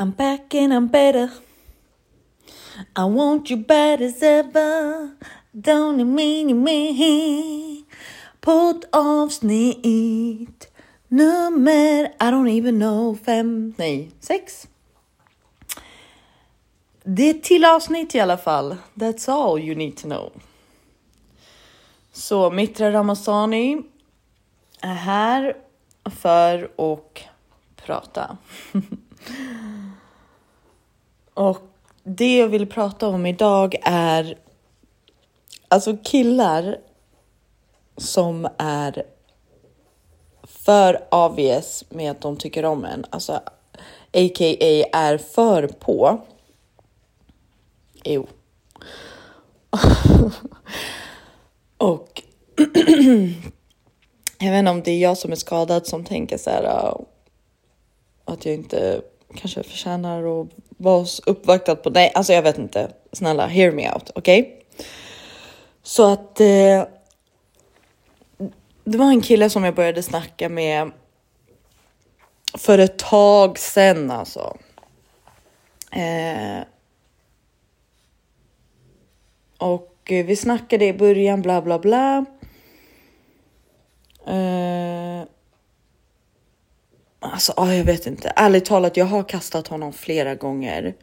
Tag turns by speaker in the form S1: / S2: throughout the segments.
S1: I'm back and I'm better. I want you bad as ever. Don't you mean me. Podd avsnitt nummer, I don't even know, fem, nej, sex. Det är ett till avsnitt i alla fall. That's all you need to know. Så Mitra Ramazani är här för att prata. och det jag vill prata om idag är alltså killar som är för obvious med att de tycker om en, alltså a.k.a. är för på. Jo. och jag vet inte om det är jag som är skadad som tänker så här ah, att jag inte kanske förtjänar att var uppvaktad på. Nej, alltså jag vet inte. Snälla, hear me out, okej? Okay? Så att eh, det var en kille som jag började snacka med för ett tag sedan alltså. Eh, och vi snackade i början bla bla bla. Eh, alltså, ah, jag vet inte. Ärligt talat, jag har kastat honom flera gånger.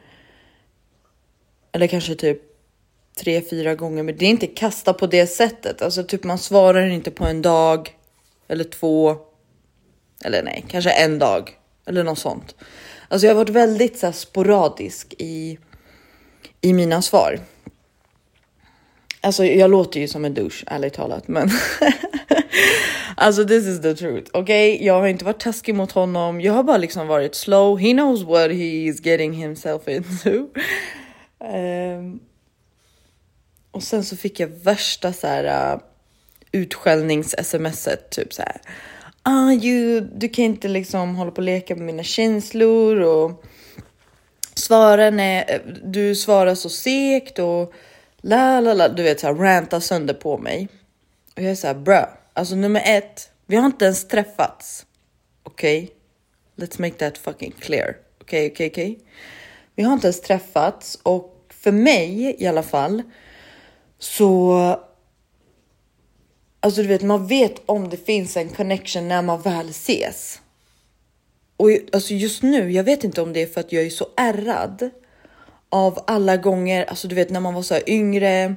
S1: Eller kanske typ tre, fyra gånger, men det är inte kasta på det sättet. Alltså typ man svarar inte på en dag eller två. Eller nej, kanske en dag eller något sånt. Alltså jag har varit väldigt så här, sporadisk i, i mina svar. Alltså jag låter ju som en douche ärligt talat, men alltså this is the truth. Okej, okay? jag har inte varit taskig mot honom. Jag har bara liksom varit slow. He knows what he is getting himself into. um, och sen så fick jag värsta så här uh, utskällnings-smset, typ så här. Ah, you, du kan inte liksom hålla på och leka med mina känslor och svara när eh, du svarar så segt och la la la, du vet så här ranta sönder på mig. Och jag är så här, bra, alltså nummer ett, vi har inte ens träffats. Okej? Okay? Let's make that fucking clear. Okej, okay, okej, okay, okej. Vi har inte ens träffats och för mig i alla fall så Alltså du vet, man vet om det finns en connection när man väl ses. Och alltså just nu, jag vet inte om det är för att jag är så ärrad av alla gånger, alltså du vet när man var så här yngre,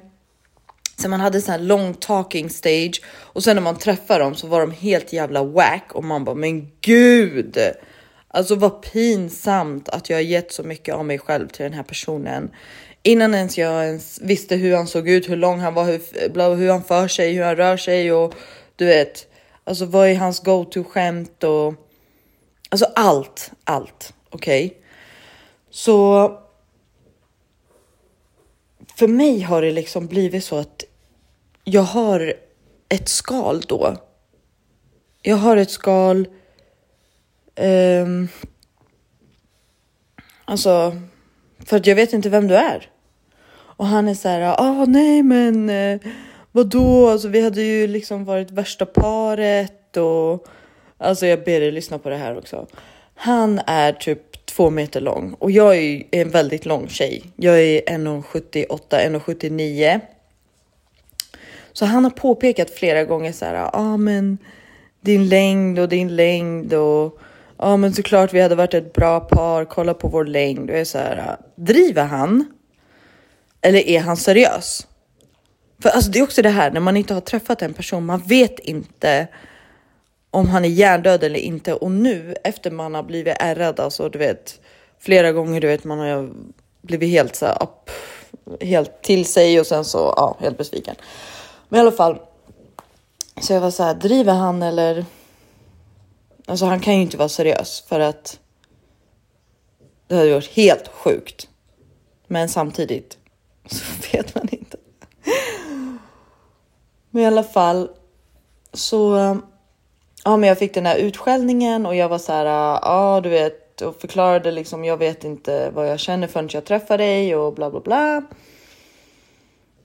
S1: så man hade sån här long talking stage och sen när man träffar dem så var de helt jävla whack och man bara men gud. Alltså vad pinsamt att jag har gett så mycket av mig själv till den här personen innan ens jag ens visste hur han såg ut, hur lång han var, hur, hur han för sig, hur han rör sig och du vet, alltså vad är hans go-to skämt och alltså allt, allt. Okej, okay? så. För mig har det liksom blivit så att jag har ett skal då. Jag har ett skal. Um, alltså för att jag vet inte vem du är. Och han är så här, ah nej men eh, vadå, alltså vi hade ju liksom varit värsta paret och alltså jag ber dig lyssna på det här också. Han är typ två meter lång och jag är en väldigt lång tjej. Jag är 1,78, 1,79. Så han har påpekat flera gånger så här, ja ah, men din längd och din längd och ja ah, men såklart vi hade varit ett bra par, kolla på vår längd. Och jag är så här, driver han? Eller är han seriös? För alltså det är också det här när man inte har träffat en person, man vet inte om han är hjärndöd eller inte. Och nu efter man har blivit ärrad, alltså du vet flera gånger, du vet man har blivit helt så här, upp, helt till sig och sen så ja, helt besviken. Men i alla fall. Så jag var så här, driver han eller Alltså han kan ju inte vara seriös för att det hade varit helt sjukt. Men samtidigt så vet man inte. Men i alla fall så. Ja, men jag fick den här utskällningen och jag var så här. Ja, du vet och förklarade liksom. Jag vet inte vad jag känner förrän jag träffar dig och bla bla bla.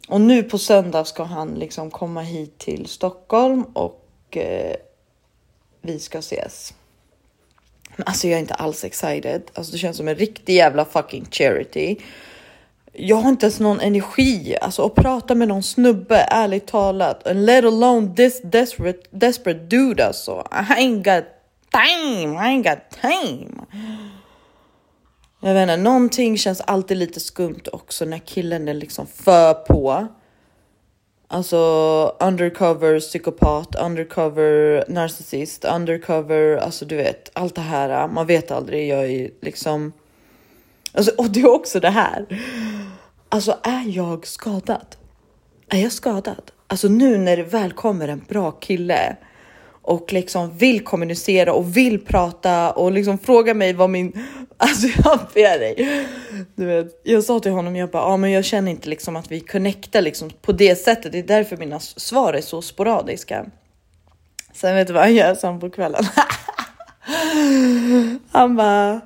S1: Och nu på söndag ska han liksom komma hit till Stockholm och eh, vi ska ses. Men alltså jag är inte alls excited. Alltså det känns som en riktig jävla fucking charity. Jag har inte ens någon energi alltså att prata med någon snubbe, ärligt talat. And let alone this desperate, desperate dude alltså. I ain't got time, I ain't got time. Jag vet inte, någonting känns alltid lite skumt också när killen är liksom för på. Alltså undercover psykopat, undercover narcissist, undercover, alltså du vet allt det här. Man vet aldrig. Jag är liksom. Alltså, och det är också det här. Alltså är jag skadad? Är jag skadad? Alltså nu när det väl kommer en bra kille och liksom vill kommunicera och vill prata och liksom fråga mig vad min... Alltså jag ber dig. Du vet, jag sa till honom, jag bara, ja, men jag känner inte liksom att vi connectar liksom på det sättet. Det är därför mina svar är så sporadiska. Sen vet du vad han gör sen på kvällen? han bara,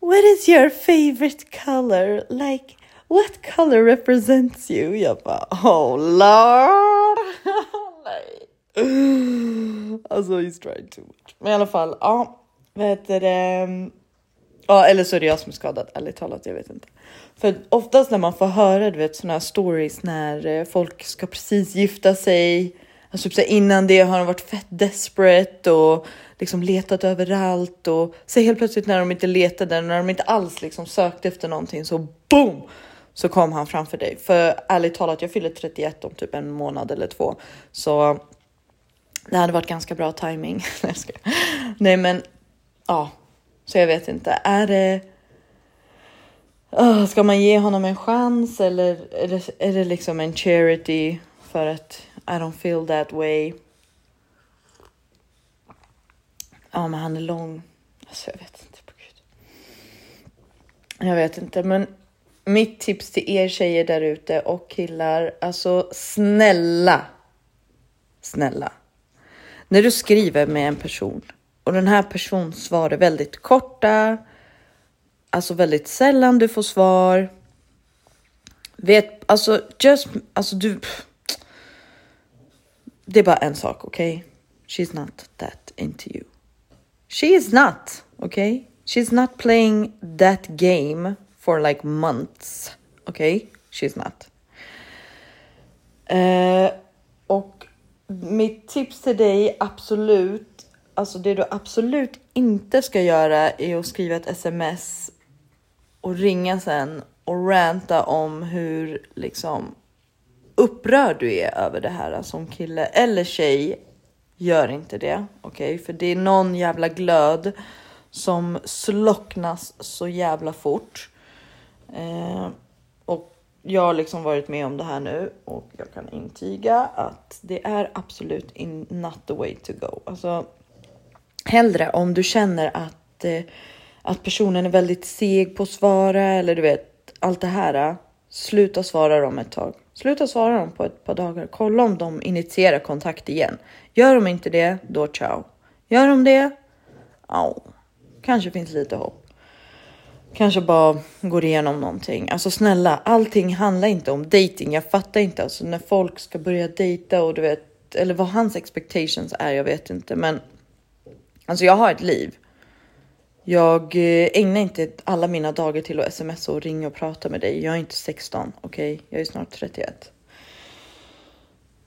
S1: what is your favorite color? Like, what color represents you? Jag bara, oh lord. Alltså he's trying too much. Men i alla fall, ja, vad heter det? Ja, eller så är det jag som är skadad, ärligt talat, jag vet inte. För oftast när man får höra, du vet, såna här stories när eh, folk ska precis gifta sig, alltså typ så innan det har de varit fett desperate och liksom letat överallt och så helt plötsligt när de inte letade, när de inte alls liksom sökte efter någonting så boom! Så kom han framför dig. För ärligt talat, jag fyller 31 om typ en månad eller två. Så det hade varit ganska bra timing. Nej, men ja, så jag vet inte. Är det? Oh, ska man ge honom en chans eller är det, är det liksom en charity för att I don't feel that way? Ja, men han är lång. Alltså, jag vet inte. På Gud. Jag vet inte, men mitt tips till er tjejer där ute och killar, alltså snälla. Snälla när du skriver med en person och den här personen svarar väldigt korta, alltså väldigt sällan du får svar. Vet, alltså just, alltså du. Det är bara en sak, okej? Okay? She's not that into you. She is not, okay? She's not playing that game for like months, okay? She's not. Uh, och mitt tips till dig absolut, alltså det du absolut inte ska göra är att skriva ett sms och ringa sen och ranta om hur liksom upprörd du är över det här som kille eller tjej. Gör inte det, okej? Okay? För det är någon jävla glöd som slocknas så jävla fort. Eh, jag har liksom varit med om det här nu och jag kan intyga att det är absolut in, not the way to go. Alltså hellre om du känner att, eh, att personen är väldigt seg på att svara eller du vet allt det här. Eh, sluta svara dem ett tag. Sluta svara dem på ett par dagar. Kolla om de initierar kontakt igen. Gör de inte det, då ciao. Gör de det, ja, kanske finns lite hopp. Kanske bara går igenom någonting. Alltså snälla, allting handlar inte om dating. Jag fattar inte alltså när folk ska börja dejta och du vet, eller vad hans expectations är. Jag vet inte, men alltså jag har ett liv. Jag eh, ägnar inte alla mina dagar till att smsa och ringa och prata med dig. Jag är inte 16, okej? Okay? Jag är snart 31.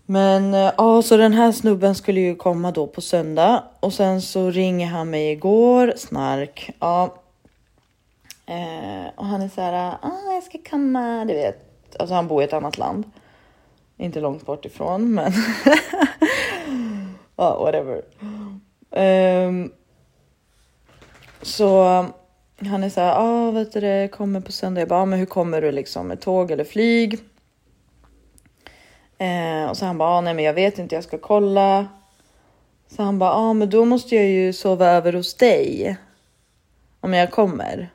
S1: Men eh, ja, så den här snubben skulle ju komma då på söndag och sen så ringer han mig igår. Snark. Ja, Eh, och han är så här, ah, jag ska komma, du vet. Alltså han bor i ett annat land. Inte långt bort ifrån, men ja, whatever. Um, så han är så här, ah, vet du det, kommer på söndag. Jag bara, ah, men hur kommer du liksom med tåg eller flyg? Eh, och så han bara, ah, nej men jag vet inte, jag ska kolla. Så han bara, ja ah, men då måste jag ju sova över hos dig. Om jag kommer.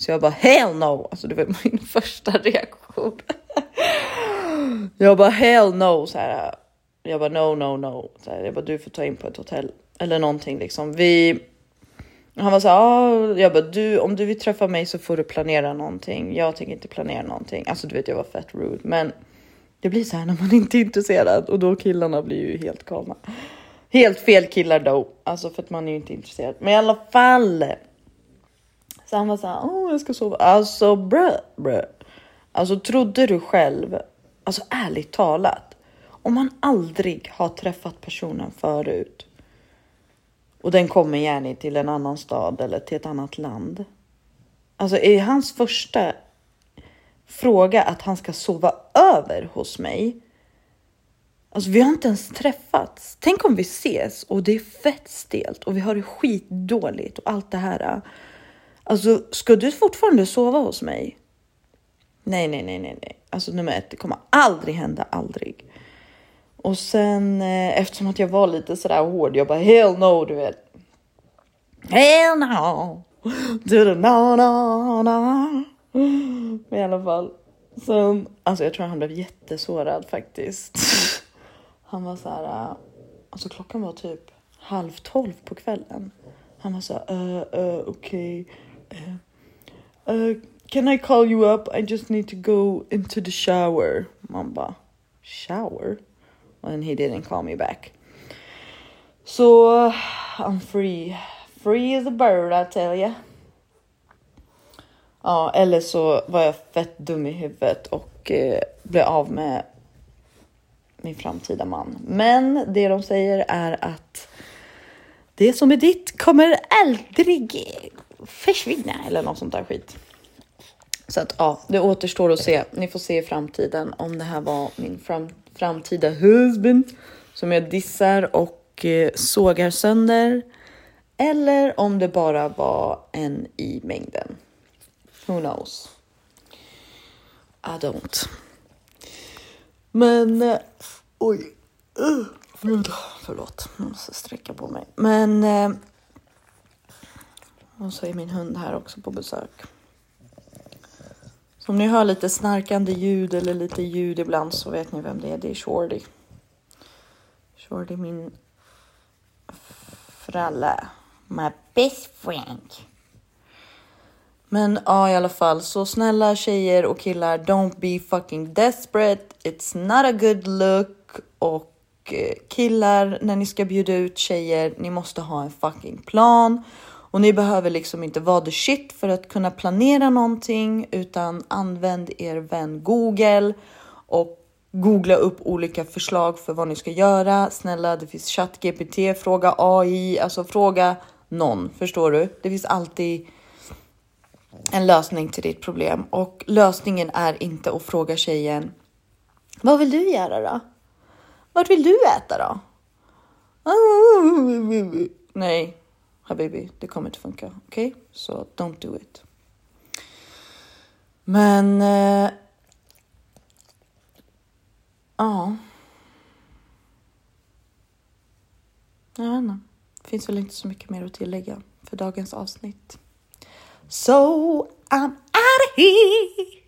S1: Så jag bara hell no. Alltså det var min första reaktion. jag bara hell no. Så här, jag bara no, no, no. Så här, jag bara du får ta in på ett hotell eller någonting liksom. Vi. Han var så här, ah, jag bara du om du vill träffa mig så får du planera någonting. Jag tänker inte planera någonting. Alltså du vet, jag var fett rude, men det blir så här när man inte är intresserad och då killarna blir ju helt galna. Helt fel killar då, alltså för att man är ju inte intresserad. Men i alla fall så han var så här, åh jag ska sova. Alltså brö, brö. Alltså trodde du själv, alltså ärligt talat, om man aldrig har träffat personen förut och den kommer gärna till en annan stad eller till ett annat land. Alltså är hans första fråga att han ska sova över hos mig. Alltså vi har inte ens träffats. Tänk om vi ses och det är fett stelt och vi har det skitdåligt och allt det här. Alltså ska du fortfarande sova hos mig? Nej, nej, nej, nej, nej. Alltså nummer ett, det kommer aldrig hända, aldrig. Och sen eh, eftersom att jag var lite sådär hård, jag bara hell no, du vet. Hell no. Du, no, no, no. Men i alla fall. Sen, alltså jag tror han blev jättesårad faktiskt. Han var så här, äh, eh, alltså klockan var typ halv tolv på kvällen. Han var så här, uh, eh, uh, eh, okej. Okay. Uh, uh, can I call you up? I just need to go into the shower. Man bara, shower? And he didn't call me back. Så uh, I'm free. Free as a bird I tell you. Ja, eller så var jag fett dum i huvudet och eh, blev av med min framtida man. Men det de säger är att det som är ditt kommer aldrig försvinna eller något sånt där skit. Så att ja, det återstår att se. Ni får se i framtiden om det här var min fram framtida husband som jag dissar och eh, sågar sönder. Eller om det bara var en i mängden. Who knows? I don't. Men eh, oj. Uh, förlåt, jag måste sträcka på mig. Men eh, och så är min hund här också på besök. Så om ni hör lite snarkande ljud eller lite ljud ibland så vet ni vem det är. Det är Shorty. Shorty min fralle. My best friend. Men ja, i alla fall så snälla tjejer och killar, don't be fucking desperate. It's not a good look och eh, killar när ni ska bjuda ut tjejer. Ni måste ha en fucking plan och ni behöver liksom inte vara the shit för att kunna planera någonting utan använd er vän Google och googla upp olika förslag för vad ni ska göra. Snälla, det finns ChatGPT, fråga AI, alltså fråga någon. Förstår du? Det finns alltid en lösning till ditt problem och lösningen är inte att fråga tjejen. Vad vill du göra då? Vart vill du äta då? Nej, habibi, det kommer inte funka. Okej, okay? så so don't do it. Men. Eh, ja. Jag vet inte. Det finns väl inte så mycket mer att tillägga för dagens avsnitt. So I'm out of here.